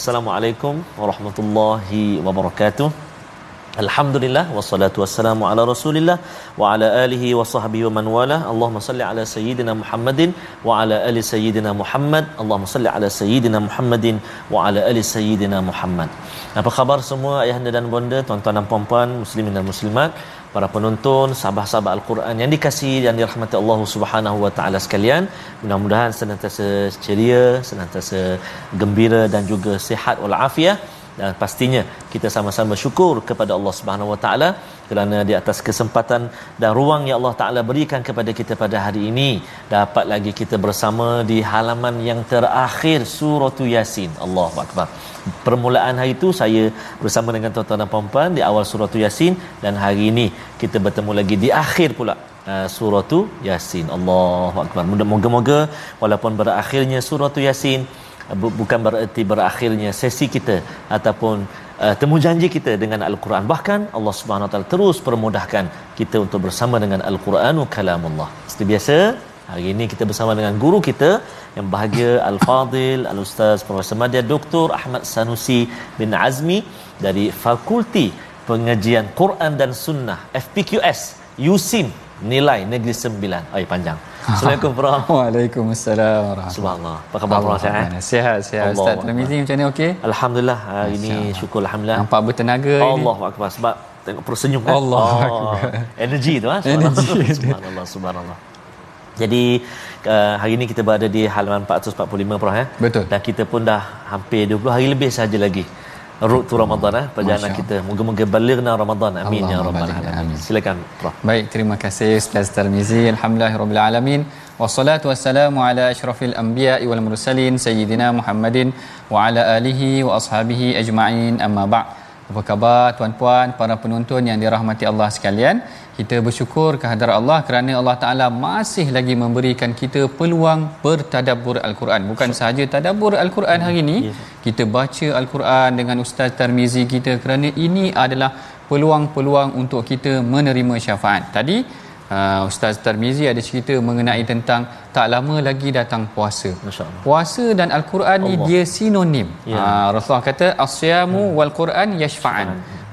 Assalamualaikum warahmatullahi wabarakatuh. Alhamdulillah wassalatu wassalamu ala Rasulillah wa ala alihi wa sahbihi wa man wala. Allahumma salli ala sayyidina Muhammadin wa ala ali sayyidina Muhammad. Allahumma salli ala sayyidina Muhammadin wa ala ali sayyidina Muhammad. Apa khabar semua ayahanda dan bonda, tuan-tuan dan puan-puan, muslimin dan muslimat? Para penonton, sahabat-sahabat Al-Quran yang dikasihi dan dirahmati Allah Subhanahu wa taala sekalian. Mudah-mudahan senantiasa ceria, senantiasa gembira dan juga sihat wal afiat dan pastinya kita sama-sama syukur kepada Allah Subhanahu Wa Taala kerana di atas kesempatan dan ruang yang Allah Taala berikan kepada kita pada hari ini dapat lagi kita bersama di halaman yang terakhir surah Yasin. Allahu Akbar. Permulaan hari itu saya bersama dengan tuan-tuan dan puan-puan di awal surah Yasin dan hari ini kita bertemu lagi di akhir pula uh, surah Yasin. Allahu Akbar. Moga-moga walaupun berakhirnya surah Yasin bukan bererti berakhirnya sesi kita ataupun uh, temu janji kita dengan al-Quran. Bahkan Allah Subhanahu Wa Taala terus permudahkan kita untuk bersama dengan al-Quranu kalamullah. Seperti biasa hari ini kita bersama dengan guru kita yang bahagia al-Fadil al-Ustaz Profesor Madya Dr Ahmad Sanusi bin Azmi dari Fakulti Pengajian Quran dan Sunnah FPQS USIM nilai negeri sembilan. Ay panjang. Assalamualaikum Prof. Waalaikumsalam Subhanallah. Apa khabar Prof? Sihat? Sihat, sihat. Ustaz Tirmizi macam ni okey? Alhamdulillah. Hari ini syukur alhamdulillah. Nampak bertenaga ini. Allahu akbar sebab tengok tersenyum kan. Allah oh, energi tu ah. Energi. Subhanallah, subhanallah. Jadi uh, hari ini kita berada di halaman 445 Prof ya. Betul. Dan kita pun dah hampir 20 hari lebih saja lagi road to Ramadan eh perjalanan kita. Moga-moga balighna Ramadan. Amin ya rabbal alamin. Silakan Prof. Baik terima kasih Ustaz Tarmizi. Alhamdulillahirabbil alamin. Wassalatu wassalamu ala asyrafil anbiya'i wal mursalin sayyidina Muhammadin wa ala alihi wa ashabihi ajma'in. Amma ba' apa khabar tuan-puan para penonton yang dirahmati Allah sekalian kita bersyukur kehadrat Allah kerana Allah Taala masih lagi memberikan kita peluang bertadabbur al-Quran bukan sahaja tadabbur al-Quran hari ini kita baca al-Quran dengan ustaz Tarmizi kita kerana ini adalah peluang-peluang untuk kita menerima syafaat tadi Uh, Ustaz Tarmizi ada cerita mengenai tentang tak lama lagi datang puasa. Puasa dan Al-Quran ni dia sinonim. Ya. Uh, Rasulullah kata asyamu hmm. wal Quran yashfa'an.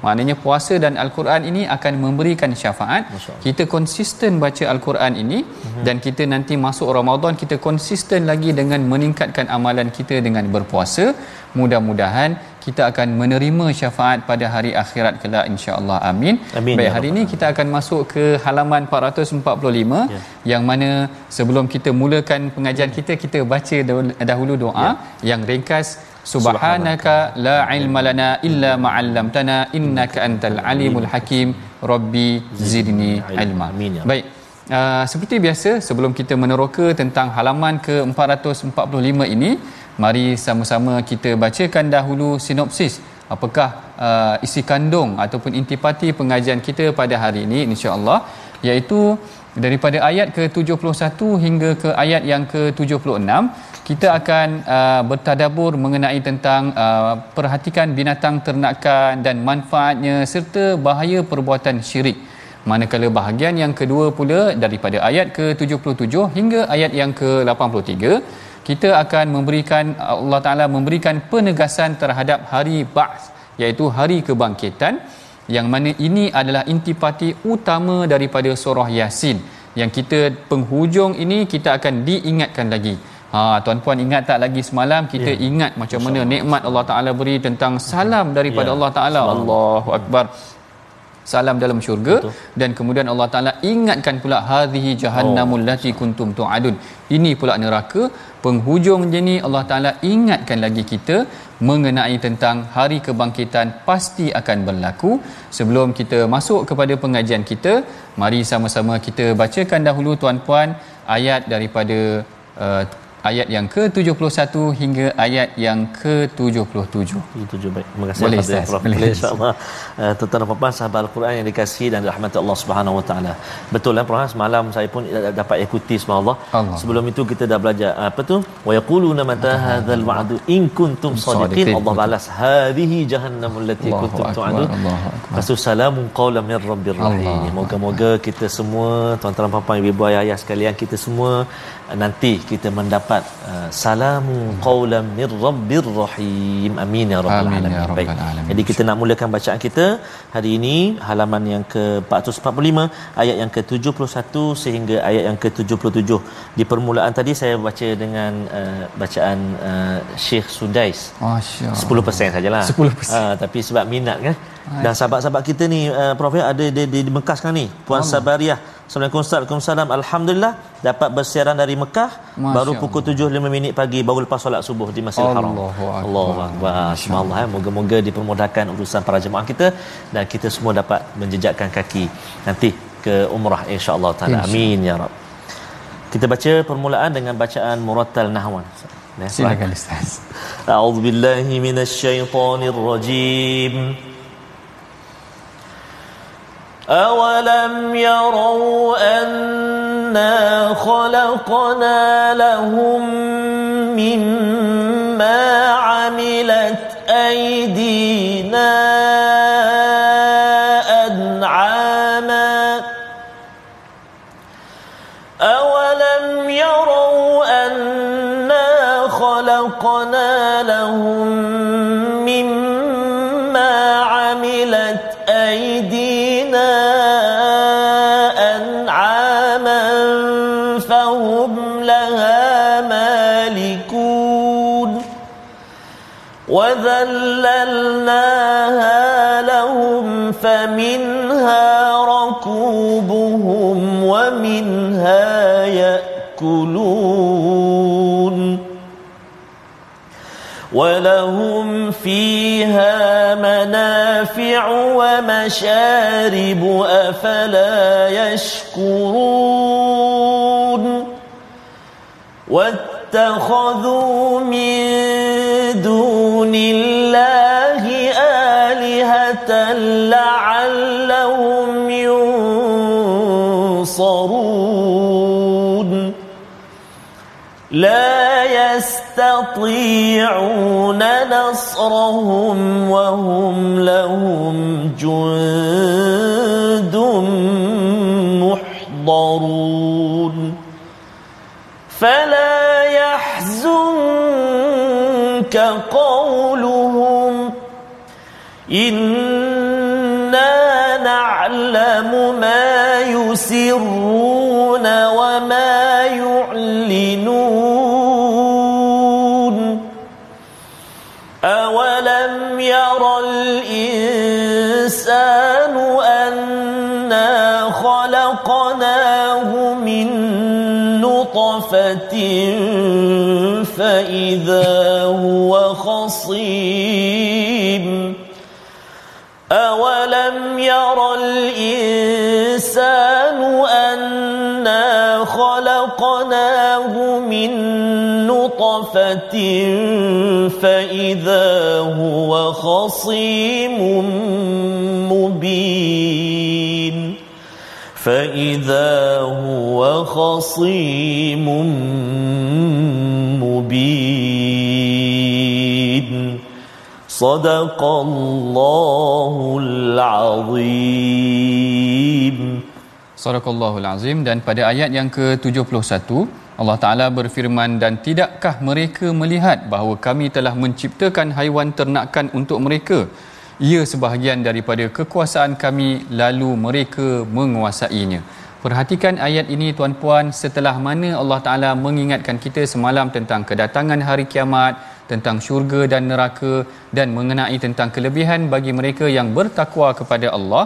Maknanya puasa dan Al-Quran ini akan memberikan syafaat. Kita konsisten baca Al-Quran ini uh-huh. dan kita nanti masuk Ramadan kita konsisten lagi dengan meningkatkan amalan kita dengan berpuasa. Mudah-mudahan kita akan menerima syafaat pada hari akhirat kelak insya-Allah amin. amin. Baik ya hari ini kita akan masuk ke halaman 445 ya. yang mana sebelum kita mulakan pengajian kita kita baca dahulu doa ya. yang ringkas subhanaka la ilma lana illa ma 'allamtana innaka antal alimul hakim. Rabbi zidni ilma. Ya. Baik. Uh, seperti biasa sebelum kita meneroka tentang halaman ke 445 ini mari sama-sama kita bacakan dahulu sinopsis. Apakah uh, isi kandung ataupun intipati pengajian kita pada hari ini insya-Allah. Iaitu daripada ayat ke-71 hingga ke ayat yang ke-76 kita akan uh, bertadabur mengenai tentang uh, perhatikan binatang ternakan dan manfaatnya serta bahaya perbuatan syirik. Manakala bahagian yang kedua pula daripada ayat ke-77 hingga ayat yang ke-83 kita akan memberikan Allah Taala memberikan penegasan terhadap hari Ba'ts iaitu hari kebangkitan yang mana ini adalah intipati utama daripada surah Yasin. Yang kita penghujung ini kita akan diingatkan lagi Ha tuan-puan ingat tak lagi semalam kita ya. ingat macam mana nikmat Allah Taala beri tentang salam daripada ya. Allah Taala. Allahu akbar salam dalam syurga Betul. dan kemudian Allah Taala ingatkan pula hadhihi jahannamul oh. lati kuntum tuadun ini pula neraka penghujung ni Allah Taala ingatkan lagi kita mengenai tentang hari kebangkitan pasti akan berlaku sebelum kita masuk kepada pengajian kita mari sama-sama kita bacakan dahulu tuan-puan ayat daripada uh, ayat yang ke-71 hingga ayat yang ke-77. Itu baik. Terima kasih Boleh, kepada Prof. Boleh insya-Allah. Uh, tuan-tuan dan puan sahabat Al-Quran yang dikasihi dan dirahmati Allah Subhanahu Wa Taala. Betul lah Prof. semalam saya pun dapat ikuti subhanallah. Allah. Sebelum itu kita dah belajar apa tu? Wa yaquluna mata hadzal wa'du in kuntum sadiqin. Allah balas hadhihi jahannamul lati kuntum tu'adun. Pastu salamun qawlan min rabbir rahim. Moga-moga kita semua tuan-tuan dan puan ibu ayah sekalian kita semua nanti kita mendapat uh, salamu qaulam mir rabbir rahim. Amin ya rabbal amin, alamin. Ya Baik. alamin. Jadi kita nak mulakan bacaan kita hari ini halaman yang ke-445 ayat yang ke-71 sehingga ayat yang ke-77. Di permulaan tadi saya baca dengan uh, bacaan uh, Syekh Sudais masya 10% sajalah. 10% uh, tapi sebab minat kan. Dan sahabat-sahabat kita ni uh, Prof ya, ada di, di, di Mekah sekarang ni. Puan Allah. Sabariah Assalamualaikum Waalaikumsalam Alhamdulillah dapat bersiaran dari Mekah Masya baru pukul 7.5 minit pagi baru lepas solat subuh di Masjidil Haram. Allahu Akbar. Subhanallah ya. Moga-moga dipermudahkan urusan para jemaah kita dan kita semua dapat menjejakkan kaki nanti ke umrah insya-Allah taala. Amin ya rab. Kita baca permulaan dengan bacaan murattal nahwan. Silakan Ustaz. A'udzubillahi minasyaitonirrajim. rajim. أولم يروا أنا خلقنا لهم مما عملت أيدينا أنعاما أولم يروا أنا خلقنا لهم مما عملت أيدينا وذللناها لهم فمنها ركوبهم ومنها يأكلون ولهم فيها منافع ومشارب أفلا يشكرون واتخذوا من الله آلهة لعلهم ينصرون. لا يستطيعون نصرهم وهم لهم جند محضرون. فلا يحزنك إنا نعلم ما يسرون وما يعلنون يرى الإنسان أنا خلقناه من نطفة فإذا هو خصيم فإذا هو خصيم مبين فإذا هو خصيم مبين صدق الله العظيم صدق الله العظيم dan pada ayat yang ke-71 Allah Ta'ala berfirman dan tidakkah mereka melihat bahawa kami telah menciptakan haiwan ternakan untuk mereka ia sebahagian daripada kekuasaan kami lalu mereka menguasainya Perhatikan ayat ini tuan-puan setelah mana Allah Taala mengingatkan kita semalam tentang kedatangan hari kiamat, tentang syurga dan neraka dan mengenai tentang kelebihan bagi mereka yang bertakwa kepada Allah.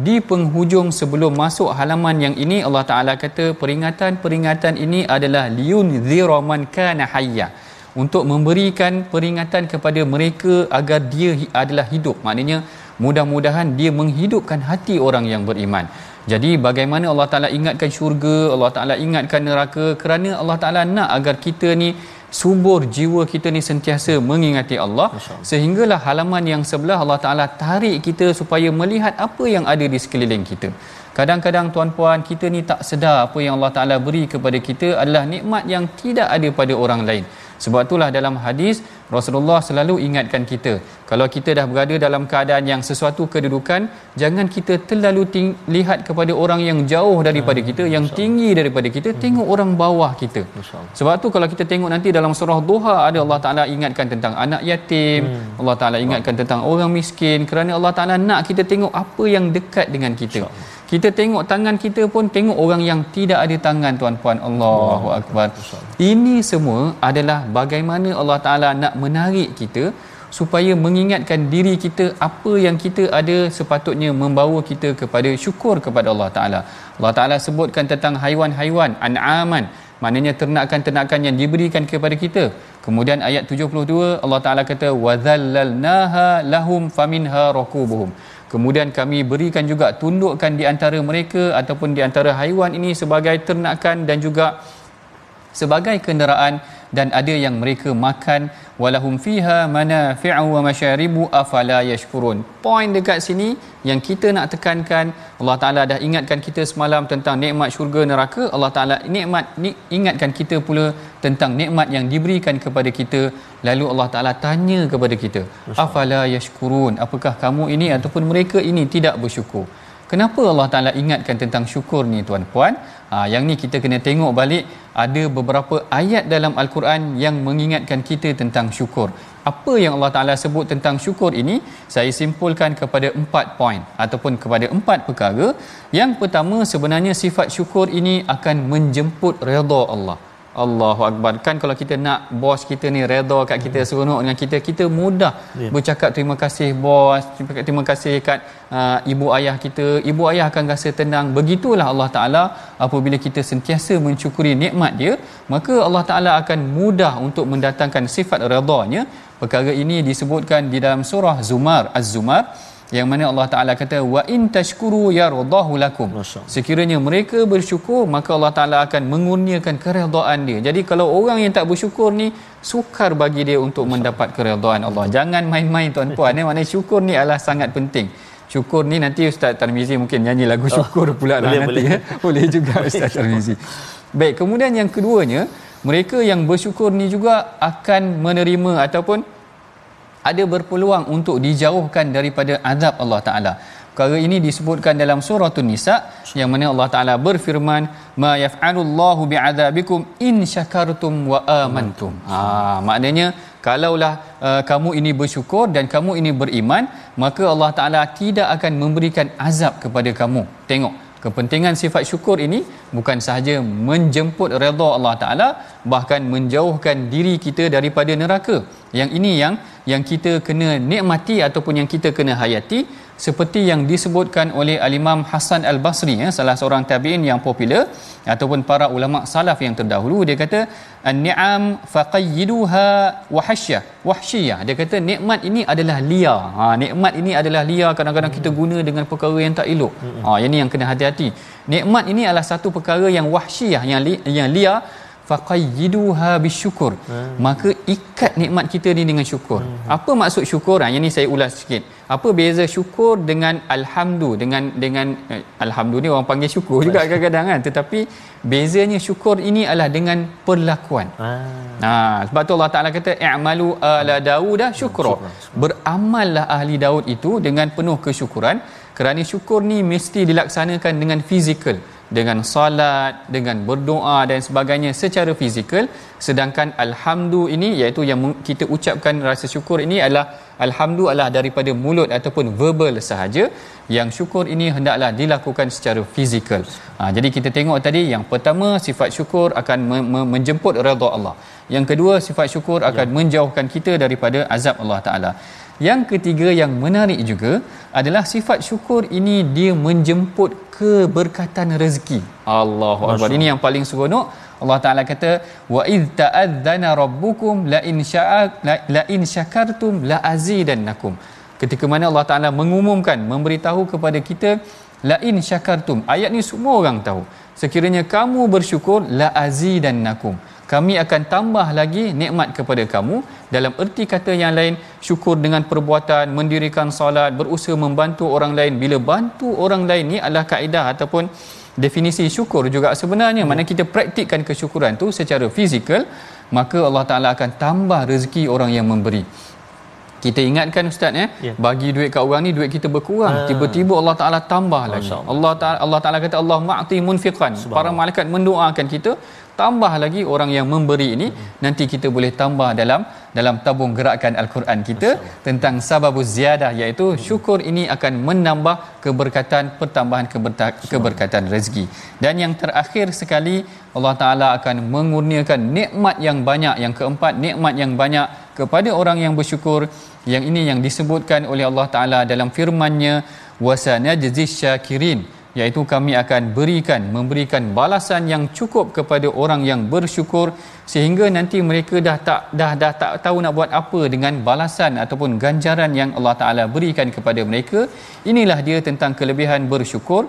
Di penghujung sebelum masuk halaman yang ini Allah Taala kata peringatan-peringatan ini adalah liun ziraman kana hayya untuk memberikan peringatan kepada mereka agar dia adalah hidup. Maknanya mudah-mudahan dia menghidupkan hati orang yang beriman. Jadi bagaimana Allah Taala ingatkan syurga, Allah Taala ingatkan neraka kerana Allah Taala nak agar kita ni subur jiwa kita ni sentiasa mengingati Allah sehinggalah halaman yang sebelah Allah Taala tarik kita supaya melihat apa yang ada di sekeliling kita. Kadang-kadang tuan-puan kita ni tak sedar apa yang Allah Taala beri kepada kita adalah nikmat yang tidak ada pada orang lain. Sebab itulah dalam hadis Rasulullah selalu ingatkan kita kalau kita dah berada dalam keadaan yang sesuatu kedudukan jangan kita terlalu ting- lihat kepada orang yang jauh daripada hmm, kita yang tinggi daripada kita hmm. tengok orang bawah kita. Sebab tu kalau kita tengok nanti dalam surah Duha ada Allah Taala ingatkan tentang anak yatim, hmm. Allah Taala ingatkan tentang orang miskin kerana Allah Taala nak kita tengok apa yang dekat dengan kita. Kita tengok tangan kita pun tengok orang yang tidak ada tangan tuan-puan. Allahu akbar. Ini semua adalah bagaimana Allah Taala nak menarik kita supaya mengingatkan diri kita apa yang kita ada sepatutnya membawa kita kepada syukur kepada Allah Taala. Allah Taala sebutkan tentang haiwan-haiwan an'aman maknanya ternakan-ternakan yang diberikan kepada kita. Kemudian ayat 72 Allah Taala kata wadzallalnaha lahum faminha rakubuhum. Kemudian kami berikan juga tundukkan di antara mereka ataupun di antara haiwan ini sebagai ternakan dan juga sebagai kenderaan dan ada yang mereka makan walahum fiha manafi'u wa masyaribu afala yashkurun. Point dekat sini yang kita nak tekankan Allah Taala dah ingatkan kita semalam tentang nikmat syurga neraka. Allah Taala nikmat ni, ingatkan kita pula tentang nikmat yang diberikan kepada kita. Lalu Allah Taala tanya kepada kita, afala yashkurun? Apakah kamu ini ataupun mereka ini tidak bersyukur? Kenapa Allah Taala ingatkan tentang syukur ni tuan-puan? Ha, yang ni kita kena tengok balik ada beberapa ayat dalam al-Quran yang mengingatkan kita tentang syukur. Apa yang Allah Taala sebut tentang syukur ini? Saya simpulkan kepada empat poin ataupun kepada empat perkara. Yang pertama sebenarnya sifat syukur ini akan menjemput redha Allah. Allahu Akbar. Kan kalau kita nak bos kita ni redha kat kita, hmm. seronok dengan kita, kita mudah yeah. bercakap terima kasih bos, terima kasih kat uh, ibu ayah kita. Ibu ayah akan rasa tenang. Begitulah Allah Taala apabila kita sentiasa mencukuri nikmat dia, maka Allah Taala akan mudah untuk mendatangkan sifat redha-Nya. Perkara ini disebutkan di dalam surah Zumar, Az-Zumar yang mana Allah Taala kata wa in tashkuru yardahu lakum. Sekiranya mereka bersyukur maka Allah Taala akan mengurniakan keredaan dia. Jadi kalau orang yang tak bersyukur ni sukar bagi dia untuk mendapat keredaan Allah. Jangan main-main tuan-puan. Eh maknanya syukur ni adalah sangat penting. Syukur ni nanti Ustaz Tarmizi mungkin nyanyi lagu oh, syukur oh, pula lah boleh, nanti boleh. Eh. boleh juga Ustaz Tarmizi. Baik kemudian yang keduanya mereka yang bersyukur ni juga akan menerima ataupun ada berpeluang untuk dijauhkan daripada azab Allah Taala. Perkara ini disebutkan dalam surah An-Nisa yang mana Allah Taala berfirman, "Ma yaf'alullahu bi'adzabikum in syakartum wa amantum." Ha, maknanya kalaulah uh, kamu ini bersyukur dan kamu ini beriman, maka Allah Taala tidak akan memberikan azab kepada kamu. Tengok, kepentingan sifat syukur ini bukan sahaja menjemput redha Allah Taala bahkan menjauhkan diri kita daripada neraka. Yang ini yang yang kita kena nikmati ataupun yang kita kena hayati seperti yang disebutkan oleh al-Imam Hasan Al-Basri ya salah seorang tabi'in yang popular ataupun para ulama salaf yang terdahulu. Dia kata an-ni'am faqayyiduha wahsyah wahsyiyah dia kata nikmat ini adalah liar ha nikmat ini adalah liar kadang-kadang kita guna dengan perkara yang tak elok. Ha ini yang kena hati-hati. Nikmat ini adalah satu perkara yang wahsyiyah yang li, yang liar faqayyiduha bisyukur. Hmm. maka ikat nikmat kita ni dengan syukur. Hmm. apa maksud syukur? Ha yang ni saya ulas sikit apa beza syukur dengan alhamdu? Dengan dengan eh, alhamdu ni orang panggil syukur juga kadang-kadang kan. Tetapi bezanya syukur ini adalah dengan perlakuan. Ah. ha sebab tu Allah Taala kata i'malu ala dauda syukra. beramallah ahli daud itu dengan penuh kesyukuran. Kerana syukur ni mesti dilaksanakan dengan fizikal dengan salat dengan berdoa dan sebagainya secara fizikal. Sedangkan alhamdu ini iaitu yang kita ucapkan rasa syukur ini adalah alhamdu adalah daripada mulut ataupun verbal sahaja. Yang syukur ini hendaklah dilakukan secara fizikal. Ha, jadi kita tengok tadi yang pertama sifat syukur akan me- me- menjemput redha Allah. Yang kedua sifat syukur akan ya. menjauhkan kita daripada azab Allah taala yang ketiga yang menarik juga adalah sifat syukur ini dia menjemput keberkatan rezeki. Allahu akbar. Ini yang paling seronok. Allah Taala kata wa id ta'adzana rabbukum la in sya'a la in syakartum la azidannakum. Ketika mana Allah Taala mengumumkan memberitahu kepada kita la in syakartum. Ayat ni semua orang tahu. Sekiranya kamu bersyukur la azidannakum kami akan tambah lagi nikmat kepada kamu. Dalam erti kata yang lain syukur dengan perbuatan mendirikan solat berusaha membantu orang lain. Bila bantu orang lain ni adalah kaedah ataupun definisi syukur juga sebenarnya. Mana kita praktikkan kesyukuran tu secara fizikal maka Allah Taala akan tambah rezeki orang yang memberi. Kita ingatkan ustaz ya. Yeah. bagi duit kat orang ni duit kita berkurang. Ha. tiba-tiba Allah Taala tambah lagi. Allah. Taala Allah Taala kata Allah ma'ti munfiqan. Para malaikat mendoakan kita tambah lagi orang yang memberi ini hmm. nanti kita boleh tambah dalam dalam tabung gerakan al-Quran kita Masya tentang sababuz ziyadah iaitu syukur ini akan menambah keberkatan pertambahan keberkatan rezeki. Dan yang terakhir sekali Allah Taala akan mengurniakan nikmat yang banyak. Yang keempat nikmat yang banyak kepada orang yang bersyukur. Yang ini yang disebutkan oleh Allah Taala dalam firman-Nya wasanajzis syakirin iaitu kami akan berikan memberikan balasan yang cukup kepada orang yang bersyukur sehingga nanti mereka dah tak dah dah tak tahu nak buat apa dengan balasan ataupun ganjaran yang Allah Taala berikan kepada mereka. Inilah dia tentang kelebihan bersyukur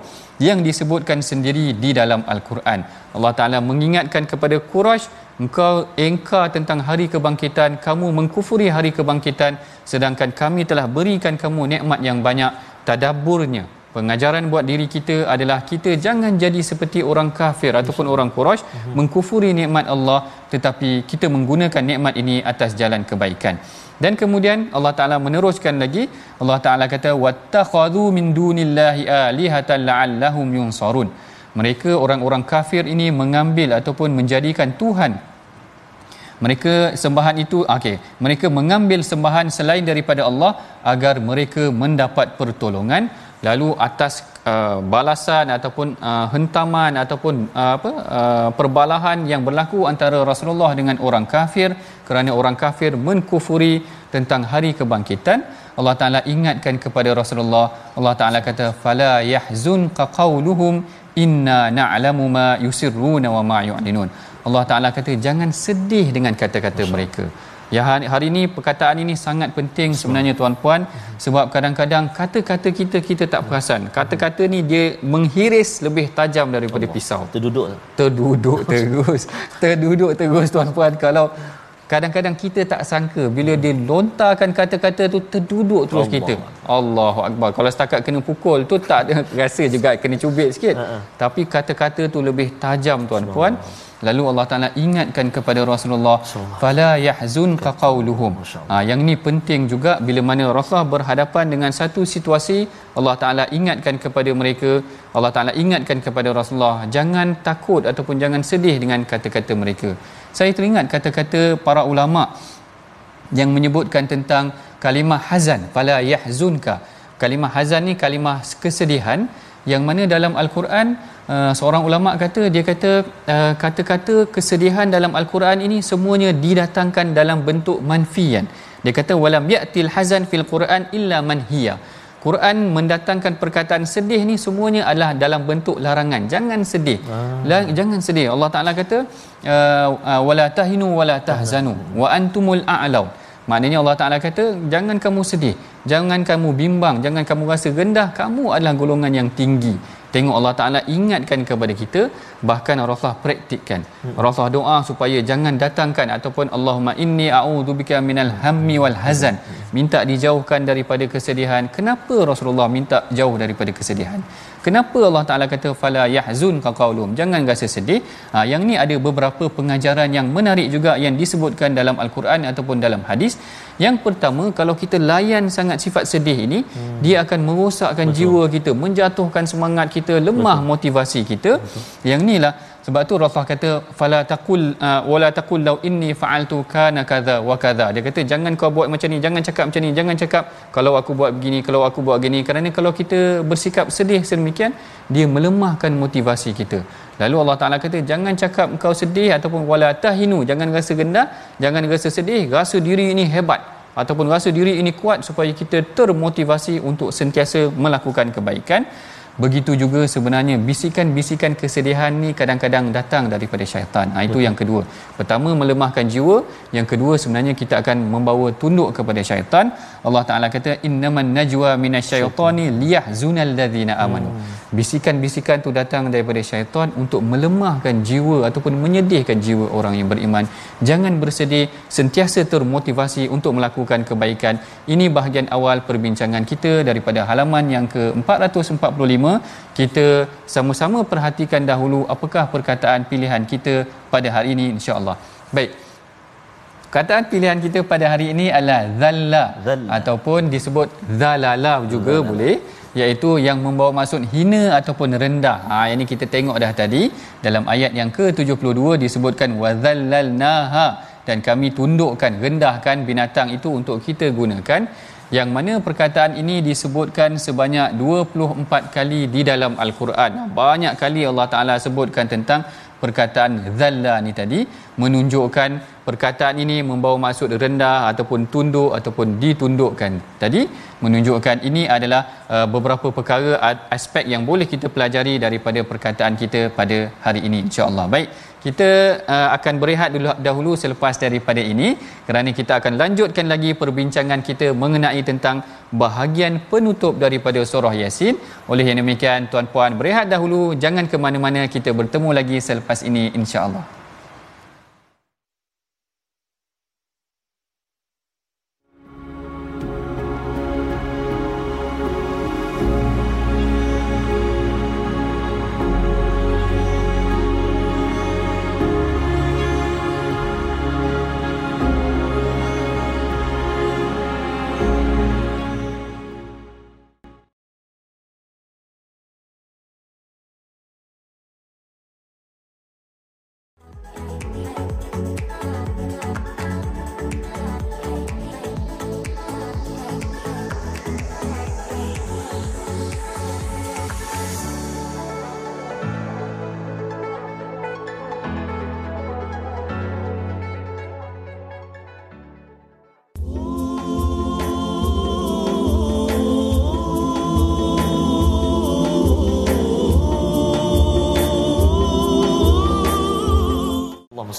yang disebutkan sendiri di dalam al-Quran. Allah Taala mengingatkan kepada Quraisy engkau engkar tentang hari kebangkitan kamu mengkufuri hari kebangkitan sedangkan kami telah berikan kamu nikmat yang banyak tadabburnya pengajaran buat diri kita adalah kita jangan jadi seperti orang kafir ataupun orang Quraisy mengkufuri nikmat Allah tetapi kita menggunakan nikmat ini atas jalan kebaikan. Dan kemudian Allah Taala meneruskan lagi Allah Taala kata wattakhadhu min dunillahi alihatan la'allahum yunsarun. Mereka orang-orang kafir ini mengambil ataupun menjadikan tuhan. Mereka sembahan itu okey mereka mengambil sembahan selain daripada Allah agar mereka mendapat pertolongan lalu atas uh, balasan ataupun uh, hentaman ataupun uh, apa uh, perbalahan yang berlaku antara Rasulullah dengan orang kafir kerana orang kafir menkufuri tentang hari kebangkitan Allah Taala ingatkan kepada Rasulullah. Allah Taala kata fala yahzun qawluhum inna na'lamu ma yusirruna wa ma yu'linun. Allah Taala kata jangan sedih dengan kata-kata mereka Ya hari ini perkataan ini sangat penting sebenarnya tuan-puan sebab kadang-kadang kata-kata kita kita tak perasan. Kata-kata ni dia menghiris lebih tajam daripada pisau. Terduduk. Terduduk terus. Terduduk terus tuan-puan kalau kadang-kadang kita tak sangka bila dia lontarkan kata-kata tu terduduk terus Allah. kita. Allahu akbar. Kalau setakat kena pukul tu tak ada rasa juga kena cubit sikit. Uh-huh. Tapi kata-kata tu lebih tajam tuan-puan. Lalu Allah Taala ingatkan kepada Rasulullah fala yahzunka qauluhum. Ha, yang ini penting juga bila mana Rasulullah berhadapan dengan satu situasi Allah Taala ingatkan kepada mereka Allah Taala ingatkan kepada Rasulullah jangan takut ataupun jangan sedih dengan kata-kata mereka. Saya teringat kata-kata para ulama yang menyebutkan tentang kalimah hazan fala yahzunka. Kalimah hazan ni kalimah kesedihan yang mana dalam al-Quran uh, seorang ulama kata dia kata uh, kata-kata kesedihan dalam al-Quran ini semuanya didatangkan dalam bentuk manfian dia kata walam ya'til hazan fil Quran illa manhiya Quran mendatangkan perkataan sedih ni semuanya adalah dalam bentuk larangan. Jangan sedih. Ah. jangan sedih. Allah Taala kata uh, uh, wala tahinu wala tahzanu wa antumul a'lau maknanya Allah Taala kata jangan kamu sedih. Jangan kamu bimbang. Jangan kamu rasa rendah. Kamu adalah golongan yang tinggi tengok Allah Taala ingatkan kepada kita bahkan Rasulullah praktikkan hmm. Rasulullah doa supaya jangan datangkan ataupun Allahumma inni a'udzubika minal hammi wal hazan minta dijauhkan daripada kesedihan kenapa Rasulullah minta jauh daripada kesedihan kenapa Allah Taala kata fala yahzun qaulum jangan rasa sedih ha, yang ni ada beberapa pengajaran yang menarik juga yang disebutkan dalam al-Quran ataupun dalam hadis yang pertama kalau kita layan sangat sifat sedih ini hmm. dia akan merosakkan Betul. jiwa kita menjatuhkan semangat kita lemah Betul. motivasi kita Betul. yang inilah sebab tu Rasulullah kata fala taqul uh, wala taqul law inni fa'altu kana kadza wa kadza dia kata jangan kau buat macam ni jangan cakap macam ni jangan cakap kalau aku buat begini kalau aku buat begini kerana kalau kita bersikap sedih sedemikian dia melemahkan motivasi kita. Lalu Allah Taala kata jangan cakap kau sedih ataupun wala tahinu. Jangan rasa rendah jangan rasa sedih rasa diri ini hebat ataupun rasa diri ini kuat supaya kita termotivasi untuk sentiasa melakukan kebaikan begitu juga sebenarnya bisikan-bisikan kesedihan ni kadang-kadang datang daripada syaitan. Ha, itu Betul. yang kedua. Pertama melemahkan jiwa, yang kedua sebenarnya kita akan membawa tunduk kepada syaitan. Allah Taala kata innaman najwa minasyaitani liyahzunal ladzina amanu. Hmm. Bisikan-bisikan tu datang daripada syaitan untuk melemahkan jiwa ataupun menyedihkan jiwa orang yang beriman. Jangan bersedih, sentiasa termotivasi untuk melakukan kebaikan. Ini bahagian awal perbincangan kita daripada halaman yang ke-445 kita sama-sama perhatikan dahulu apakah perkataan pilihan kita pada hari ini insya-Allah. Baik. Kataan pilihan kita pada hari ini adalah zalla, ataupun disebut zalala juga zalla. boleh iaitu yang membawa maksud hina ataupun rendah. Ha ini kita tengok dah tadi dalam ayat yang ke-72 disebutkan wazallalnaha dan kami tundukkan rendahkan binatang itu untuk kita gunakan yang mana perkataan ini disebutkan sebanyak 24 kali di dalam al-Quran. Banyak kali Allah Taala sebutkan tentang perkataan zalla ni tadi menunjukkan perkataan ini membawa maksud rendah ataupun tunduk ataupun ditundukkan. Tadi menunjukkan ini adalah uh, beberapa perkara aspek yang boleh kita pelajari daripada perkataan kita pada hari ini insya-Allah. Baik, kita uh, akan berehat dulu dahulu selepas daripada ini kerana kita akan lanjutkan lagi perbincangan kita mengenai tentang bahagian penutup daripada surah Yasin. Oleh yang demikian tuan-puan berehat dahulu jangan ke mana-mana kita bertemu lagi selepas ini insya-Allah.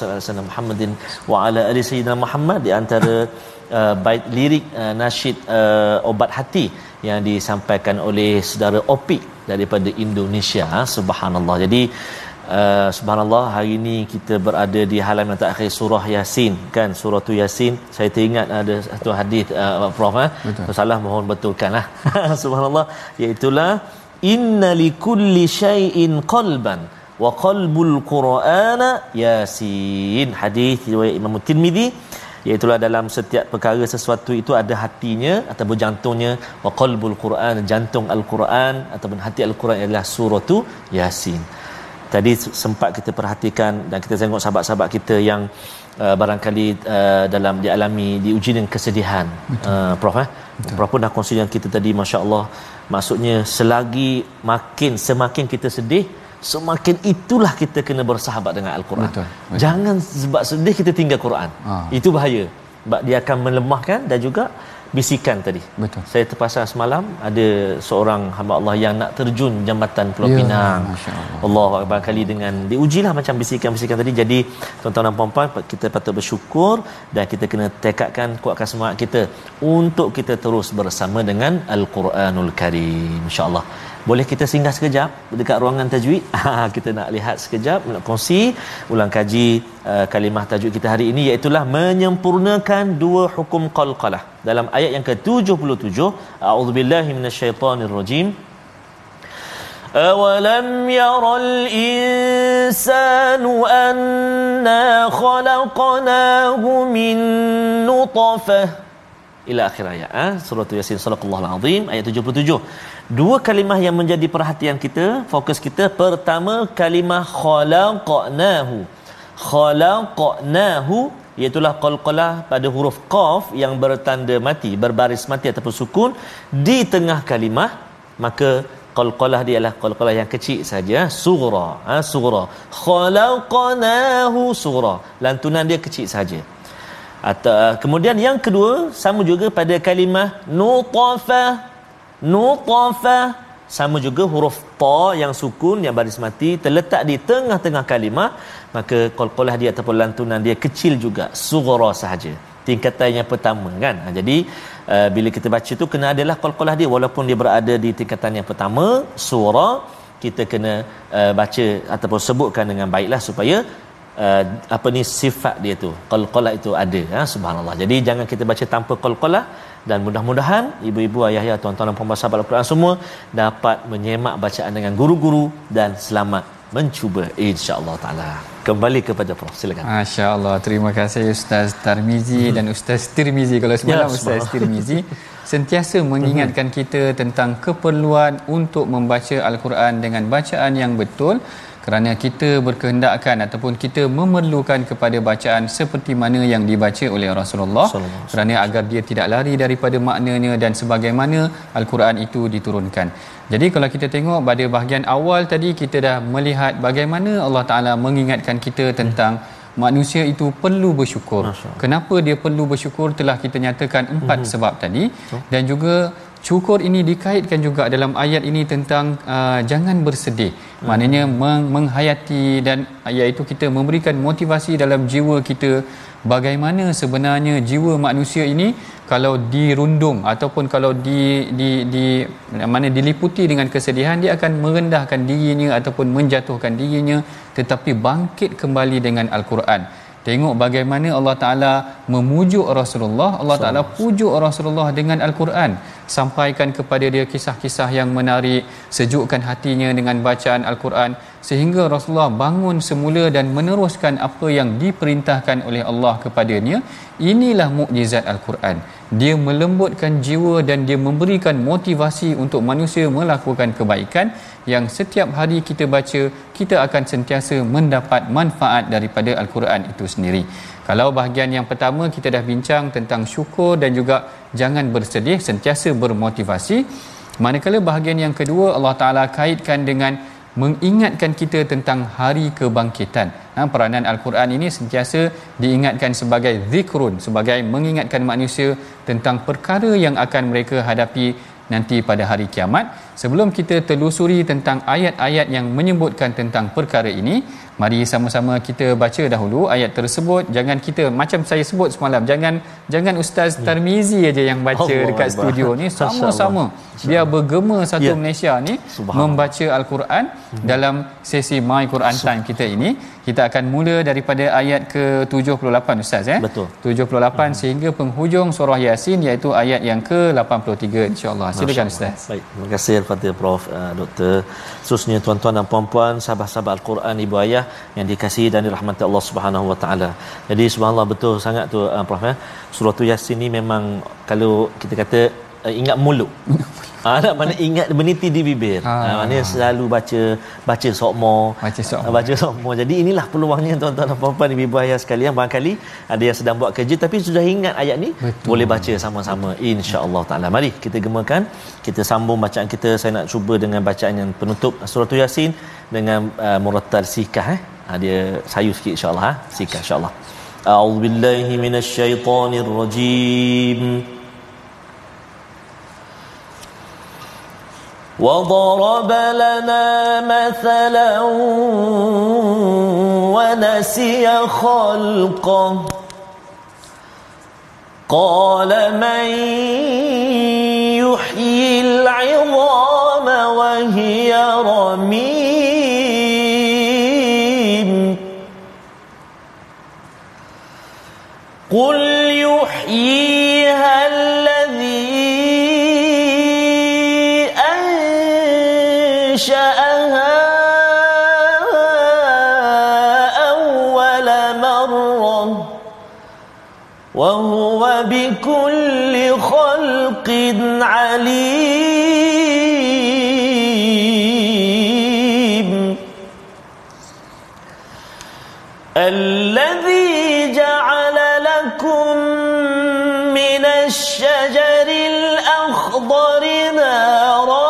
Allahumma Muhammadin wa ala ali sayyidina Muhammad di antara uh, bait lirik uh, nasyid uh, obat hati yang disampaikan oleh saudara Opik daripada Indonesia. Subhanallah. Jadi uh, subhanallah hari ini kita berada di halaman terakhir surah yasin kan? Surah tu yasin. Saya teringat ada satu hadis uh, prof eh? Salah mohon betulkanlah subhanallah. Iaitu inna likulli syai'in qalban wa qalbul qur'ana yasin. Hadis riwayat Imam Tirmizi iaitu dalam setiap perkara sesuatu itu ada hatinya ataupun jantungnya. Wa qalbul quran jantung al-quran ataupun hati al-quran adalah surah tu yasin. Tadi sempat kita perhatikan dan kita tengok sahabat-sahabat kita yang uh, barangkali uh, dalam dialami diuji dengan kesedihan. Uh, prof eh? Betul. Prof pun dah kongsi dengan kita tadi masya-Allah maksudnya selagi makin semakin kita sedih semakin itulah kita kena bersahabat dengan al-Quran. Betul, betul. Jangan sebab sedih kita tinggal Quran. Ha. Itu bahaya. Sebab dia akan melemahkan dan juga bisikan tadi. Betul. Saya terpasang semalam ada seorang hamba Allah yang nak terjun jambatan Pulau ya, Pinang. Allah Allah kali dengan diujilah macam bisikan-bisikan tadi. Jadi tuan-tuan dan puan-puan kita patut bersyukur dan kita kena tekadkan kuatkan semangat kita untuk kita terus bersama dengan Al-Quranul Karim. Insya-Allah Boleh kita singgah sekejap dekat ruangan tajwid? Ha, kita nak lihat sekejap, nak kongsi ulang kaji uh, kalimah tajwid kita hari ini iaitu menyempurnakan dua hukum qalqalah. Dalam ayat yang ke-77, a'udzubillahi minasyaitonirrajim. أولم ير الإنسان أنا خلقناه من نطفة ila akhir ayat ha? surah yasin sallallahu alazim ayat 77 dua kalimah yang menjadi perhatian kita fokus kita pertama kalimah khalaqnahu. Khalaqnahu iaitu qalqalah pada huruf qaf yang bertanda mati berbaris mati ataupun sukun. Di tengah kalimah maka qalqalah dia adalah qalqalah yang kecil saja sughra. Ha sughra. Khalaqnahu sughra. Lantunan dia kecil saja. Atau kemudian yang kedua sama juga pada kalimah nutafah nutafah sama juga huruf ta yang sukun yang baris mati terletak di tengah-tengah kalimah. Maka qalqalah dia ataupun lantunan dia kecil juga. Sughra sahaja. Tingkatan yang pertama kan? Ha, jadi uh, bila kita baca tu kena adalah qalqalah dia. Walaupun dia berada di tingkatan yang pertama surah kita kena uh, baca ataupun sebutkan dengan baiklah supaya uh, apa ni sifat dia tu. Qalqalah itu ada ha subhanallah. Jadi jangan kita baca tanpa qalqalah dan mudah-mudahan ibu-ibu ayah-ayah tuan-tuan dan puan-puan sahabat Al-Quran semua dapat menyemak bacaan dengan guru-guru dan selamat mencuba insya-Allah taala. Kembali kepada Prof silakan. masya-Allah. Terima kasih Ustaz Tarmizi hmm. dan Ustaz Tirmizi. Kalau semalam ya, Ustaz Tirmizi sentiasa mengingatkan hmm. kita tentang keperluan untuk membaca Al-Quran dengan bacaan yang betul kerana kita berkehendakkan ataupun kita memerlukan kepada bacaan seperti mana yang dibaca oleh Rasulullah kerana agar dia tidak lari daripada maknanya dan sebagaimana al-Quran itu diturunkan. Jadi kalau kita tengok pada bahagian awal tadi kita dah melihat bagaimana Allah Taala mengingatkan kita tentang manusia itu perlu bersyukur. Kenapa dia perlu bersyukur telah kita nyatakan empat hmm. sebab tadi dan juga syukur ini dikaitkan juga dalam ayat ini tentang uh, jangan bersedih hmm. maknanya meng- menghayati dan iaitu kita memberikan motivasi dalam jiwa kita bagaimana sebenarnya jiwa manusia ini kalau dirundung ataupun kalau di di di mana diliputi dengan kesedihan dia akan merendahkan dirinya ataupun menjatuhkan dirinya tetapi bangkit kembali dengan al-Quran Tengok bagaimana Allah Taala memujuk Rasulullah, Allah Taala pujuk Rasulullah dengan Al-Quran. Sampaikan kepada dia kisah-kisah yang menarik, sejukkan hatinya dengan bacaan Al-Quran sehingga Rasulullah bangun semula dan meneruskan apa yang diperintahkan oleh Allah kepadanya. Inilah mukjizat Al-Quran. Dia melembutkan jiwa dan dia memberikan motivasi untuk manusia melakukan kebaikan yang setiap hari kita baca kita akan sentiasa mendapat manfaat daripada al-Quran itu sendiri. Kalau bahagian yang pertama kita dah bincang tentang syukur dan juga jangan bersedih sentiasa bermotivasi. Manakala bahagian yang kedua Allah Taala kaitkan dengan mengingatkan kita tentang hari kebangkitan. Ha, peranan Al-Quran ini sentiasa diingatkan sebagai zikrun, sebagai mengingatkan manusia tentang perkara yang akan mereka hadapi nanti pada hari kiamat. Sebelum kita telusuri tentang ayat-ayat yang menyebutkan tentang perkara ini, mari sama-sama kita baca dahulu ayat tersebut. Jangan kita macam saya sebut semalam, jangan jangan ustaz ya. Tarmizi aja yang baca Allah dekat Allah. studio ni sama-sama. Dia bergema satu ya. Malaysia ni membaca al-Quran hmm. dalam sesi My Quran Time kita ini. Kita akan mula daripada ayat ke-78 ustaz ya. Betul. 78 hmm. sehingga penghujung surah Yasin iaitu ayat yang ke-83 insya-Allah. Silakan ustaz. Baik, terima kasih kepada Prof uh, Dr. Khususnya tuan-tuan dan puan-puan sahabat-sahabat Al-Quran ibu ayah yang dikasihi dan dirahmati Allah Subhanahu Wa Taala. Jadi subhanallah betul sangat tu uh, Prof ya. Surah Yasin ni memang kalau kita kata uh, ingat mulut. Ah nak mana ingat meniti di bibir. Ha, ah, maknanya selalu baca baca sokmo, baca sokmo. baca sokmo. Jadi inilah peluangnya tuan-tuan dan puan-puan ibu ayah sekalian barangkali ada yang sedang buat kerja tapi sudah ingat ayat ni Betul. boleh baca sama-sama insya-Allah taala. Mari kita gemakan, kita sambung bacaan kita. Saya nak cuba dengan bacaan yang penutup surah Yasin dengan uh, murattal sikah eh. Ha, dia sayu sikit insya-Allah ha. Sikah insya-Allah. A'udzubillahi minasyaitonirrajim. rajim. وضرب لنا مثلا ونسي خلقه قال من يحيي العظام وهي رميم قل يحييها عليم الذي جعل لكم من الشجر الأخضر نارا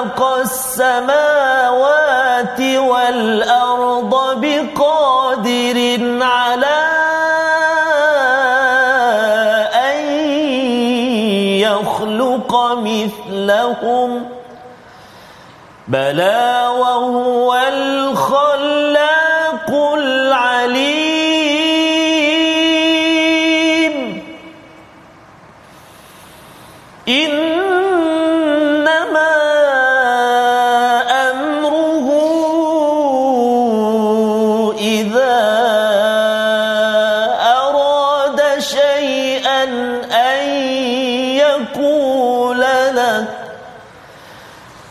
خلق السماوات والأرض بقادر على أن يخلق مثلهم. بلى وهو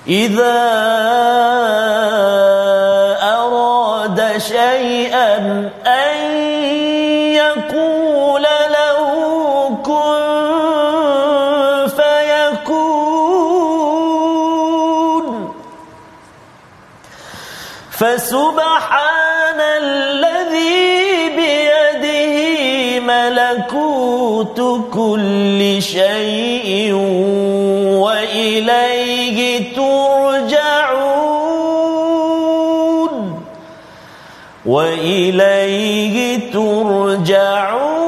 إذا أراد شيئا أن يقول له كن فيكون. فسبحان الذي بيده ملكوت كل شيء وإليه وإليه ترجعون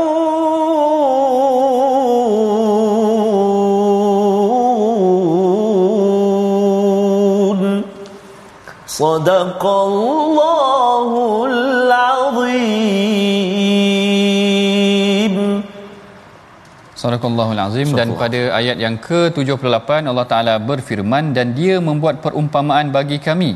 صدق الله العظيم Sadaqallahul Azim dan pada ayat yang ke-78 Allah Taala berfirman dan dia membuat perumpamaan bagi kami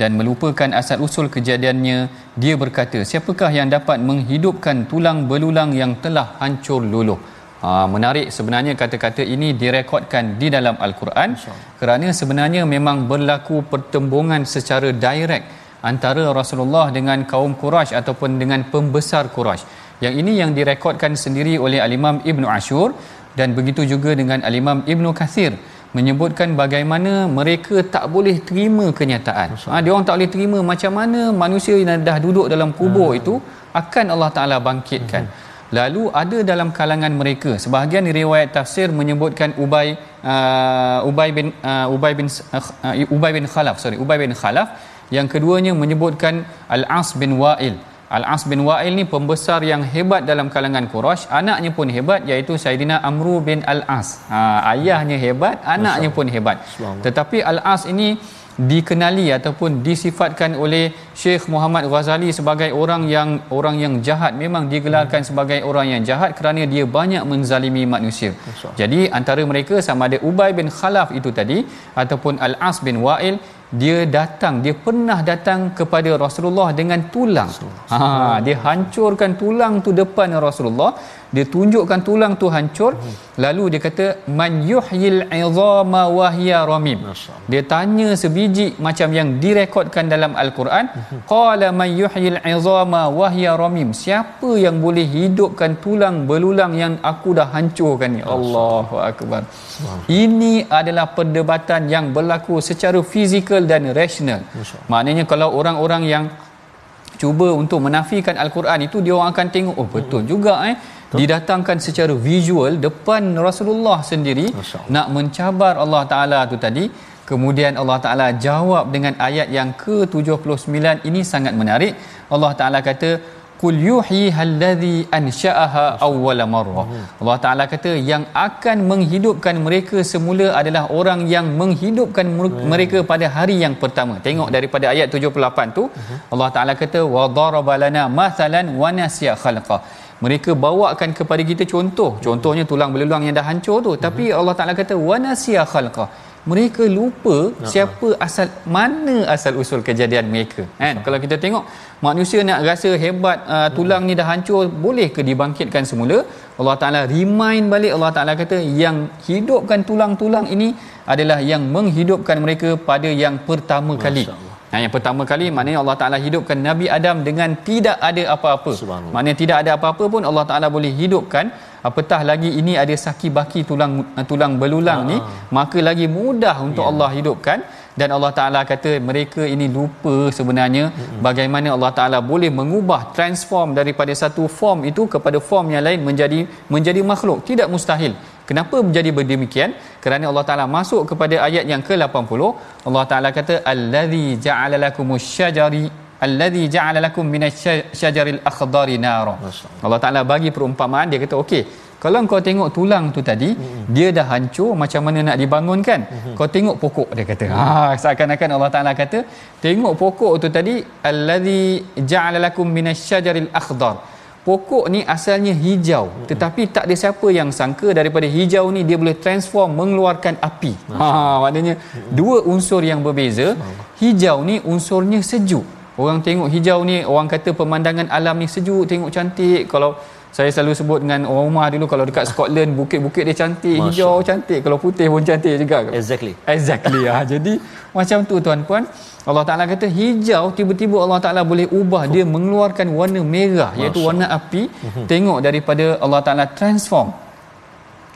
dan melupakan asal usul kejadiannya dia berkata siapakah yang dapat menghidupkan tulang belulang yang telah hancur luluh? Ha, menarik sebenarnya kata-kata ini direkodkan di dalam Al-Quran kerana sebenarnya memang berlaku pertembungan secara direct antara Rasulullah dengan kaum Quraisy ataupun dengan pembesar Quraisy. Yang ini yang direkodkan sendiri oleh Al-Imam Ibn Ashur dan begitu juga dengan Al-Imam Ibn Kathir menyebutkan bagaimana mereka tak boleh terima kenyataan. Ha, dia orang tak boleh terima macam mana manusia yang dah duduk dalam kubur hmm. itu akan Allah Taala bangkitkan. Hmm. Lalu ada dalam kalangan mereka sebahagian riwayat tafsir menyebutkan Ubay uh, Ubay bin uh, Ubay bin uh, Ubay bin Khalaf sorry Ubay bin Khalaf yang keduanya menyebutkan Al-As bin Wa'il Al-As bin Wa'il ni pembesar yang hebat dalam kalangan Quraisy anaknya pun hebat iaitu Saidina Amru bin Al-As. Ha, ayahnya hebat anaknya pun hebat. Tetapi Al-As ini dikenali ataupun disifatkan oleh Syekh Muhammad Ghazali sebagai orang yang orang yang jahat. Memang digelarkan sebagai orang yang jahat kerana dia banyak menzalimi manusia. Jadi antara mereka sama ada Ubay bin Khalaf itu tadi ataupun Al-As bin Wa'il dia datang dia pernah datang kepada Rasulullah dengan tulang. Ha dia hancurkan tulang tu depan Rasulullah dia tunjukkan tulang tu hancur lalu dia kata man yuhyil izama wa hiya ramim. Dia tanya sebiji macam yang direkodkan dalam al-Quran qala man yuhyil izama wa hiya ramim. Siapa yang boleh hidupkan tulang belulang yang aku dah hancurkan ni? Allahu akbar. Ini adalah perdebatan yang berlaku secara fizikal dan rasional. Maknanya kalau orang-orang yang cuba untuk menafikan al-Quran itu dia orang akan tengok oh betul juga eh Betul. didatangkan secara visual depan Rasulullah sendiri nak mencabar Allah Taala tu tadi. Kemudian Allah Taala jawab dengan ayat yang ke-79 ini sangat menarik. Allah Taala kata kul yuhyi alladhi ansha'aha awwala marrah. Allah Taala kata yang akan menghidupkan mereka semula adalah orang yang menghidupkan mereka pada hari yang pertama. Tengok daripada ayat 78 tu Allah Taala kata wa daraba lana mathalan wa nasiya khalqa mereka bawakan kepada kita contoh. Contohnya tulang belulang yang dah hancur tu. Tapi Allah Taala kata wanasiya khalqa. Mereka lupa uh-huh. siapa asal mana asal usul kejadian mereka kan? Uh-huh. kalau kita tengok manusia nak rasa hebat uh, tulang uh-huh. ni dah hancur boleh ke dibangkitkan semula? Allah Taala remind balik. Allah Taala kata yang hidupkan tulang-tulang ini adalah yang menghidupkan mereka pada yang pertama kali Nah, yang pertama kali maknanya Allah Taala hidupkan Nabi Adam dengan tidak ada apa-apa. Maknanya tidak ada apa-apa pun Allah Taala boleh hidupkan apatah lagi ini ada saki baki tulang tulang belulang ha. ni maka lagi mudah untuk ya. Allah hidupkan dan Allah Taala kata mereka ini lupa sebenarnya hmm. bagaimana Allah Taala boleh mengubah transform daripada satu form itu kepada form yang lain menjadi menjadi makhluk tidak mustahil kenapa menjadi berdemikian kerana Allah Taala masuk kepada ayat yang ke-80 Allah Taala kata allazi ja'ala lakumus syajari allazi ja'ala lakum minasyajaril akhdari nara. Allah Taala bagi perumpamaan dia kata okey kalau kau tengok tulang tu tadi mm-hmm. dia dah hancur macam mana nak dibangunkan? Mm-hmm. kau tengok pokok dia kata. Ha seakan-akan Allah Taala kata tengok pokok tu tadi allazi ja'ala lakum minasyajaril akhdar pokok ni asalnya hijau mm-hmm. tetapi tak ada siapa yang sangka daripada hijau ni dia boleh transform mengeluarkan api ha maknanya mm-hmm. dua unsur yang berbeza hijau ni unsurnya sejuk Orang tengok hijau ni orang kata pemandangan alam ni sejuk, tengok cantik. Kalau saya selalu sebut dengan orang rumah dulu kalau dekat Scotland bukit-bukit dia cantik, Masya. hijau cantik, kalau putih pun cantik juga. Exactly. Exactly. ha. Jadi macam tu tuan-puan. Allah Taala kata hijau tiba-tiba Allah Taala boleh ubah dia mengeluarkan warna merah Masya. iaitu warna api. Mhm. Tengok daripada Allah Taala transform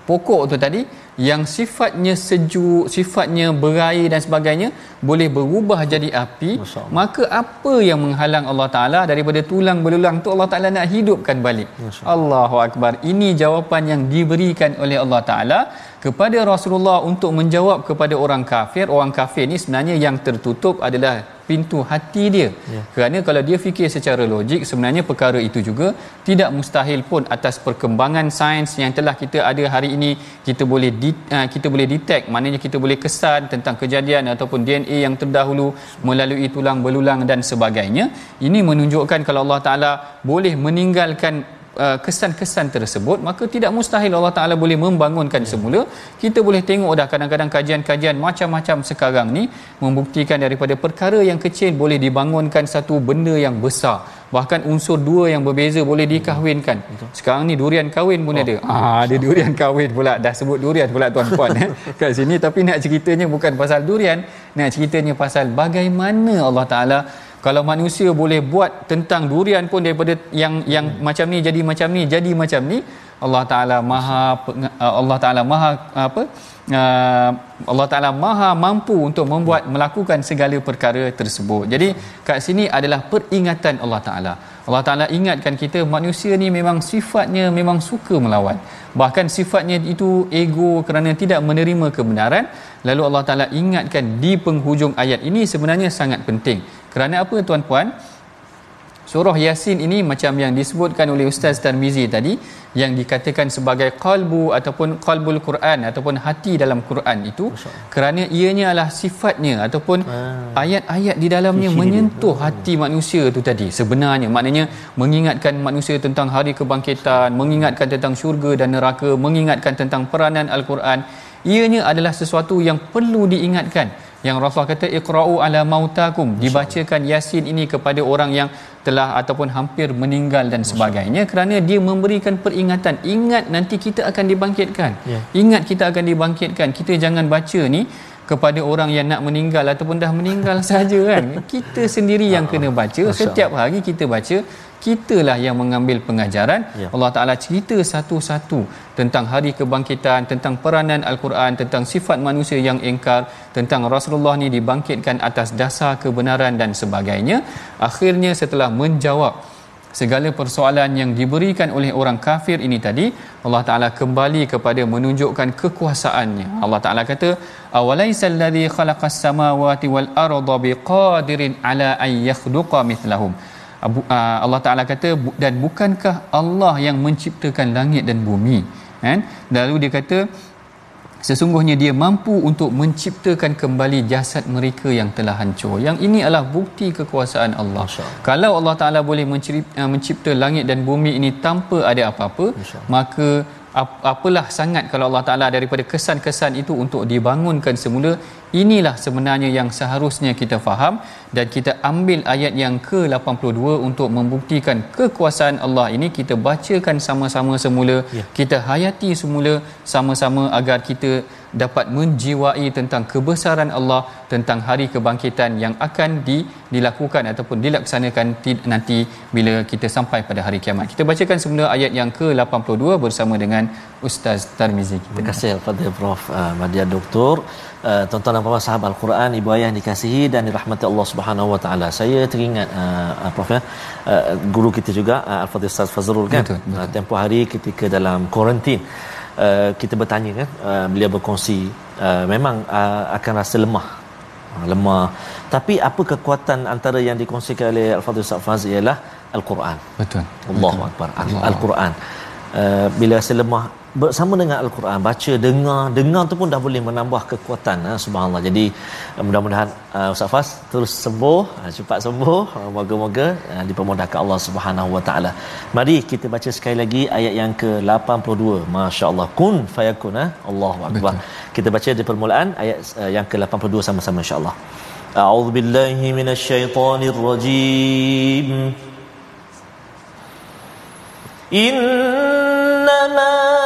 pokok tu tadi yang sifatnya sejuk, sifatnya berair dan sebagainya boleh berubah jadi api, maka apa yang menghalang Allah Taala daripada tulang belulang tu Allah Taala nak hidupkan balik. Allahu akbar. Ini jawapan yang diberikan oleh Allah Taala kepada Rasulullah untuk menjawab kepada orang kafir. Orang kafir ni sebenarnya yang tertutup adalah pintu hati dia. Ya. Kerana kalau dia fikir secara logik sebenarnya perkara itu juga tidak mustahil pun atas perkembangan sains yang telah kita ada hari ini kita boleh di, uh, kita boleh detect maknanya kita boleh kesan tentang kejadian ataupun DNA yang terdahulu melalui tulang belulang dan sebagainya. Ini menunjukkan kalau Allah Taala boleh meninggalkan Uh, kesan-kesan tersebut maka tidak mustahil Allah Taala boleh membangunkan ya. semula. Kita boleh tengok dah kadang-kadang kajian-kajian macam-macam sekarang ni membuktikan daripada perkara yang kecil boleh dibangunkan satu benda yang besar. Bahkan unsur dua yang berbeza boleh dikahwinkan. Sekarang ni durian kahwin pun oh. ada. Ah ada durian kahwin pula. Dah sebut durian pula tuan-puan eh. Kat sini tapi nak ceritanya bukan pasal durian. Nak ceritanya pasal bagaimana Allah Taala kalau manusia boleh buat tentang durian pun daripada yang yang hmm. macam ni jadi macam ni jadi macam ni Allah Taala Maha uh, Allah Taala Maha apa uh, Allah Taala Maha mampu untuk membuat melakukan segala perkara tersebut. Jadi kat sini adalah peringatan Allah Taala. Allah Taala ingatkan kita manusia ni memang sifatnya memang suka melawan. Bahkan sifatnya itu ego kerana tidak menerima kebenaran. Lalu Allah Taala ingatkan di penghujung ayat ini sebenarnya sangat penting. Kerana apa tuan-puan? Surah Yasin ini macam yang disebutkan oleh Ustaz Tarmizi tadi yang dikatakan sebagai qalbu ataupun qalbul Quran ataupun hati dalam Quran itu kerana ianya adalah sifatnya ataupun ah. ayat-ayat di dalamnya Isi menyentuh dia. hati manusia itu tadi sebenarnya maknanya mengingatkan manusia tentang hari kebangkitan mengingatkan tentang syurga dan neraka mengingatkan tentang peranan Al-Quran ianya adalah sesuatu yang perlu diingatkan. Yang Rasulullah kata iqra'u ala mautakum. Dibacakan yasin ini kepada orang yang telah ataupun hampir meninggal dan sebagainya kerana dia memberikan peringatan ingat nanti kita akan dibangkitkan. Ya. ingat kita akan dibangkitkan. Kita jangan baca ni kepada orang yang nak meninggal ataupun dah meninggal saja kan. Kita sendiri yang kena baca. Setiap hari kita baca kitalah yang mengambil pengajaran. Ya. Allah Taala cerita satu-satu tentang hari kebangkitan tentang peranan al-Quran tentang sifat manusia yang engkar tentang Rasulullah ni dibangkitkan atas dasar kebenaran dan sebagainya. Akhirnya setelah menjawab segala persoalan yang diberikan oleh orang kafir ini tadi Allah Taala kembali kepada menunjukkan kekuasaannya. Allah Taala kata awalaisal ladzi khalaqas samawati wal arda biqadirin ala an yakhluqa mithlahum. Uh, Allah Taala kata dan bukankah Allah yang menciptakan langit dan bumi? Kan? Lalu dia kata sesungguhnya dia mampu untuk menciptakan kembali jasad mereka yang telah hancur. Yang ini adalah bukti kekuasaan Allah. Kalau Allah Taala boleh uh, mencipta langit dan bumi ini tanpa ada apa-apa maka apalah sangat kalau Allah Taala daripada kesan-kesan itu untuk dibangunkan semula inilah sebenarnya yang seharusnya kita faham dan kita ambil ayat yang ke-82 untuk membuktikan kekuasaan Allah ini kita bacakan sama-sama semula ya. kita hayati semula sama-sama agar kita dapat menjiwai tentang kebesaran Allah tentang hari kebangkitan yang akan di, dilakukan ataupun dilaksanakan nanti bila kita sampai pada hari kiamat. Kita bacakan semula ayat yang ke-82 bersama dengan Ustaz Tarmizi. Terima kasih kepada Prof. Uh, Madia Doktor. Uh, tuan-tuan dan puan sahabat Al-Quran, ibu ayah yang dikasihi dan dirahmati Allah Subhanahu Wa Taala. Saya teringat uh, uh, Prof ya, uh, guru kita juga uh, Al-Fadhil Ustaz Fazrul kan. Betul, betul. Uh, tempoh hari ketika dalam kuarantin uh, kita bertanya kan? Uh, beliau berkongsi uh, memang uh, akan rasa lemah. Uh, lemah. Tapi apa kekuatan antara yang dikongsikan oleh Al-Fadhil Ustaz Faz ialah Al-Quran. Betul Allahu Akbar. Al-Quran. Uh, bila rasa lemah bersama dengan al-Quran baca dengar dengar tu pun dah boleh menambah kekuatan ha, subhanallah jadi uh, mudah-mudahan uh, Ustaz Fas terus sembuh uh, cepat sembuh uh, moga-moga uh, dipermudahkan Allah Subhanahu wa taala mari kita baca sekali lagi ayat yang ke-82 masya-Allah kun fayakun ha? Allahu akbar kita baca di permulaan ayat uh, yang ke-82 sama-sama insya-Allah a'udzubillahi minasyaitonirrajim إنما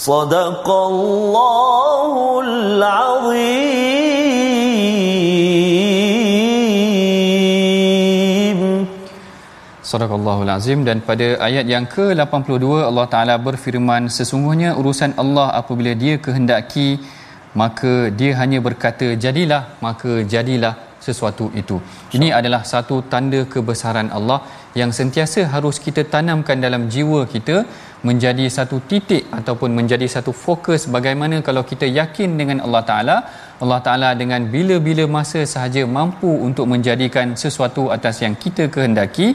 صدق الله العظيم صدق الله العظيم dan pada ayat yang ke-82 Allah Taala berfirman sesungguhnya urusan Allah apabila dia kehendaki maka dia hanya berkata jadilah maka jadilah sesuatu itu. Ini adalah satu tanda kebesaran Allah yang sentiasa harus kita tanamkan dalam jiwa kita menjadi satu titik ataupun menjadi satu fokus bagaimana kalau kita yakin dengan Allah Taala Allah Taala dengan bila-bila masa sahaja mampu untuk menjadikan sesuatu atas yang kita kehendaki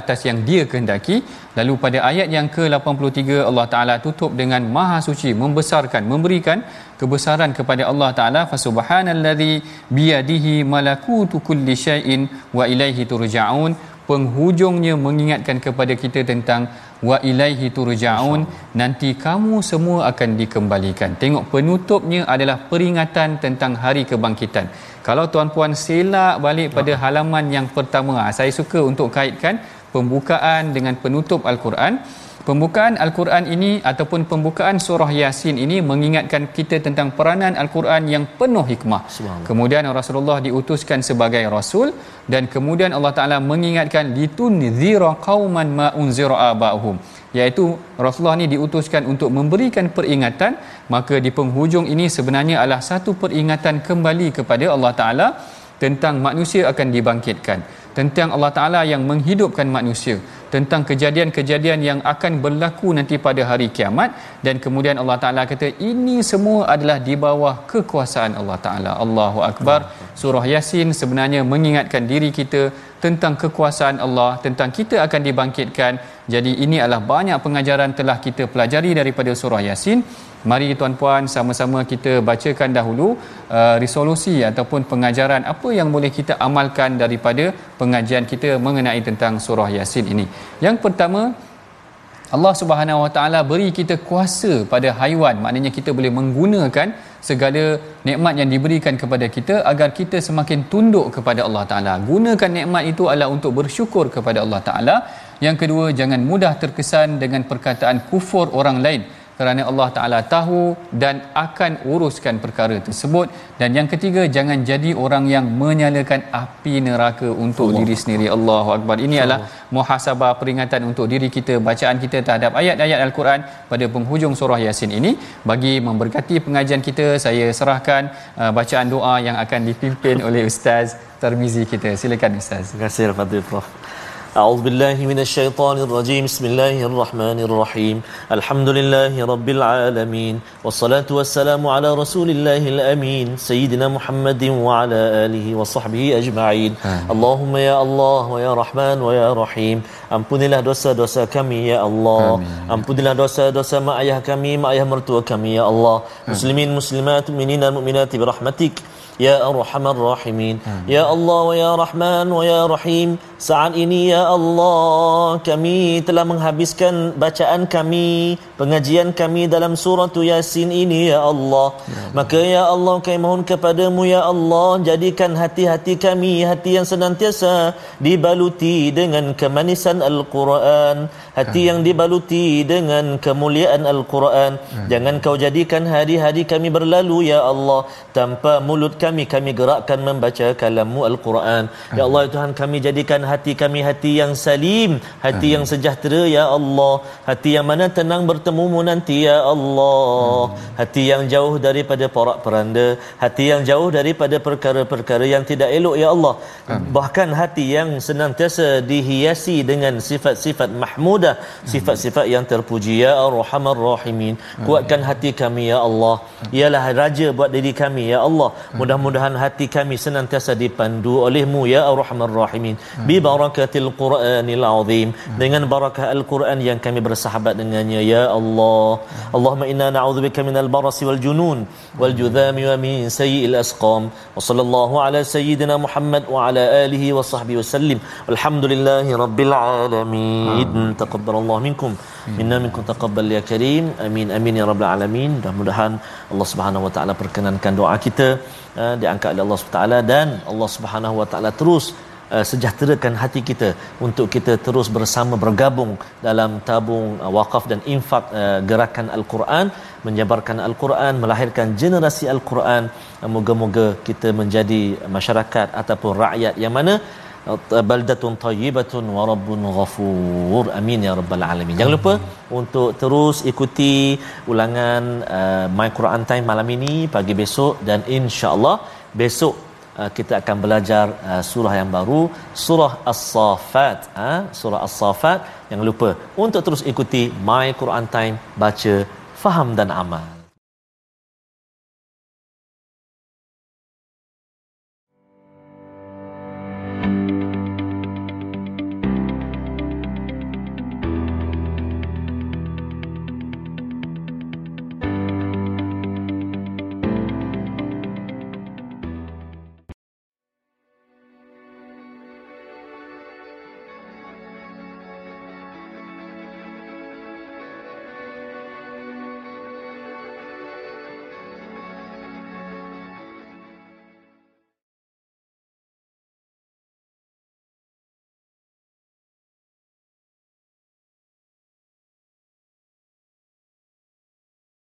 atas yang dia kehendaki. Lalu pada ayat yang ke-83 Allah Taala tutup dengan maha suci membesarkan memberikan kebesaran kepada Allah Taala subhanallazi biyadihi malakutu kulli syai'in wa ilaihi turja'un penghujungnya mengingatkan kepada kita tentang wa ilaihi turja'un nanti kamu semua akan dikembalikan. Tengok penutupnya adalah peringatan tentang hari kebangkitan. Kalau tuan-puan selak balik pada halaman yang pertama ah, saya suka untuk kaitkan pembukaan dengan penutup al-Quran Pembukaan Al-Quran ini ataupun pembukaan surah Yasin ini mengingatkan kita tentang peranan Al-Quran yang penuh hikmah. Kemudian Rasulullah diutuskan sebagai rasul dan kemudian Allah Taala mengingatkan litunzira qauman ma unzira abahum iaitu Rasulullah ni diutuskan untuk memberikan peringatan maka di penghujung ini sebenarnya adalah satu peringatan kembali kepada Allah Taala tentang manusia akan dibangkitkan tentang Allah Taala yang menghidupkan manusia tentang kejadian-kejadian yang akan berlaku nanti pada hari kiamat dan kemudian Allah Taala kata ini semua adalah di bawah kekuasaan Allah Taala. Allahu akbar. Surah Yasin sebenarnya mengingatkan diri kita tentang kekuasaan Allah, tentang kita akan dibangkitkan. Jadi ini adalah banyak pengajaran telah kita pelajari daripada surah Yasin. Mari tuan-puan sama-sama kita bacakan dahulu uh, resolusi ataupun pengajaran apa yang boleh kita amalkan daripada pengajian kita mengenai tentang surah Yasin ini. Yang pertama Allah Subhanahu Wa Taala beri kita kuasa pada haiwan maknanya kita boleh menggunakan segala nikmat yang diberikan kepada kita agar kita semakin tunduk kepada Allah Taala gunakan nikmat itu adalah untuk bersyukur kepada Allah Taala yang kedua jangan mudah terkesan dengan perkataan kufur orang lain kerana Allah Taala tahu dan akan uruskan perkara tersebut. Dan yang ketiga jangan jadi orang yang menyalakan api neraka untuk Allah. diri sendiri. Allahu akbar. Ini adalah muhasabah peringatan untuk diri kita bacaan kita terhadap ayat-ayat al-Quran pada penghujung surah yasin ini. Bagi memberkati pengajian kita saya serahkan uh, bacaan doa yang akan dipimpin oleh ustaz Tarmizi kita. Silakan ustaz. Terima kasih al-fadhil أعوذ بالله من الشيطان الرجيم بسم الله الرحمن الرحيم الحمد لله رب العالمين والصلاة والسلام على رسول الله الأمين سيدنا محمد وعلى آله وصحبه أجمعين اللهم يا الله ويا رحمن ويا رحيم Ampunilah dosa-dosa kami ya Allah. Amin. Ampunilah dosa-dosa mak ayah kami, mak ayah mertua kami ya Allah. Muslimin muslimat, mukminin dan mukminat bi rahmatik. Ya Arhamar Rahimin Ya Allah wa Ya Rahman wa Ya Rahim Saat ini Ya Allah Kami telah menghabiskan bacaan kami Pengajian kami dalam surah Yasin ini Ya Allah. Ya Maka Ya Allah kami mohon kepadamu Ya Allah Jadikan hati-hati kami Hati yang senantiasa Dibaluti dengan kemanisan Al-Quran Hati yang dibaluti dengan kemuliaan Al-Quran. Jangan kau jadikan hari-hari kami berlalu Ya Allah. Tanpa mulut kami kami gerakkan membaca kalammu al-Quran. Ya Allah ya Tuhan kami jadikan hati kami hati yang salim hati yang sejahtera ya Allah. Hati yang mana tenang bertemumu nanti ya Allah. Hati yang jauh daripada porak peranda hati yang jauh daripada perkara-perkara yang tidak elok ya Allah. Bahkan hati yang senantiasa dihiasi dengan sifat-sifat mahmudah sifat-sifat yang terpuji ya Ar-Rahman Rahimin. Kuatkan hati kami ya Allah. Ialah raja buat diri kami ya Allah. Mudah mudah-mudahan hati kami senantiasa dipandu olehmu ya arhamar rahimin. Bi barakatil qur'anil azim. Dengan barakah al-Quran yang kami bersahabat dengannya ya Allah. Allahumma inna na'udzubika minal barasi wal junun wal judhami wa min sayyi'il asqam. Wa sallallahu ala sayyidina Muhammad wa ala alihi wa sahbihi wa sallim. Walhamdulillahi rabbil alamin. Taqabbalallahu minkum. Minna minkum taqabbal ya karim. Amin amin ya rabbal alamin. Mudah-mudahan Allah Subhanahu wa taala perkenankan doa kita uh, diangkat oleh Allah SWT dan Allah Subhanahu Wa Taala terus uh, sejahterakan hati kita untuk kita terus bersama bergabung dalam tabung uh, wakaf dan infak uh, gerakan Al-Quran menyebarkan Al-Quran melahirkan generasi Al-Quran. Uh, moga-moga kita menjadi masyarakat ataupun rakyat yang mana baldatun tayyibatun wa rabbun ghafur. Amin ya rabbal alamin. Jangan lupa untuk terus ikuti ulangan uh, my Quran time malam ini pagi besok dan insyaallah besok kita akan belajar uh, surah yang baru surah as-saffat uh, surah as-saffat jangan lupa untuk terus ikuti my Quran time baca faham dan amal